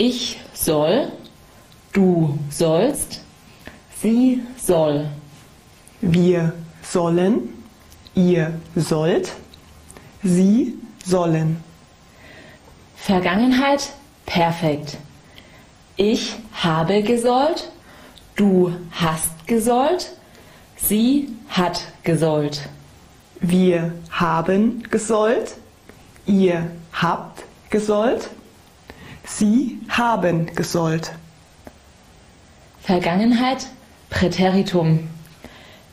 Ich soll, du sollst, sie soll. Wir sollen, ihr sollt, sie sollen. Vergangenheit perfekt. Ich habe gesollt, du hast gesollt, sie hat gesollt. Wir haben gesollt, ihr habt gesollt, sie haben gesollt. Vergangenheit Präteritum.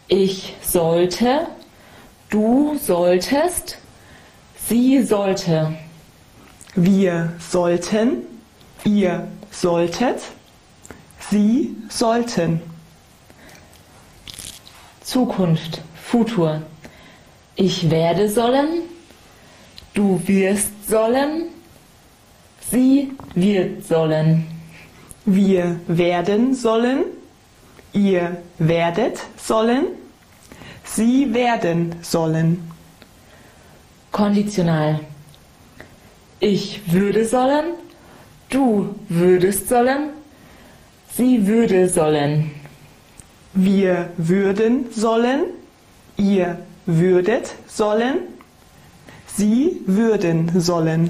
Ich sollte, du solltest, sie sollte. Wir sollten, ihr solltet, sie sollten. Zukunft Futur. Ich werde sollen, du wirst sollen, sie wird sollen. Wir werden sollen, ihr werdet sollen, sie werden sollen. Konditional. Ich würde sollen, du würdest sollen, sie würde sollen. Wir würden sollen, ihr würdet sollen, sie würden sollen.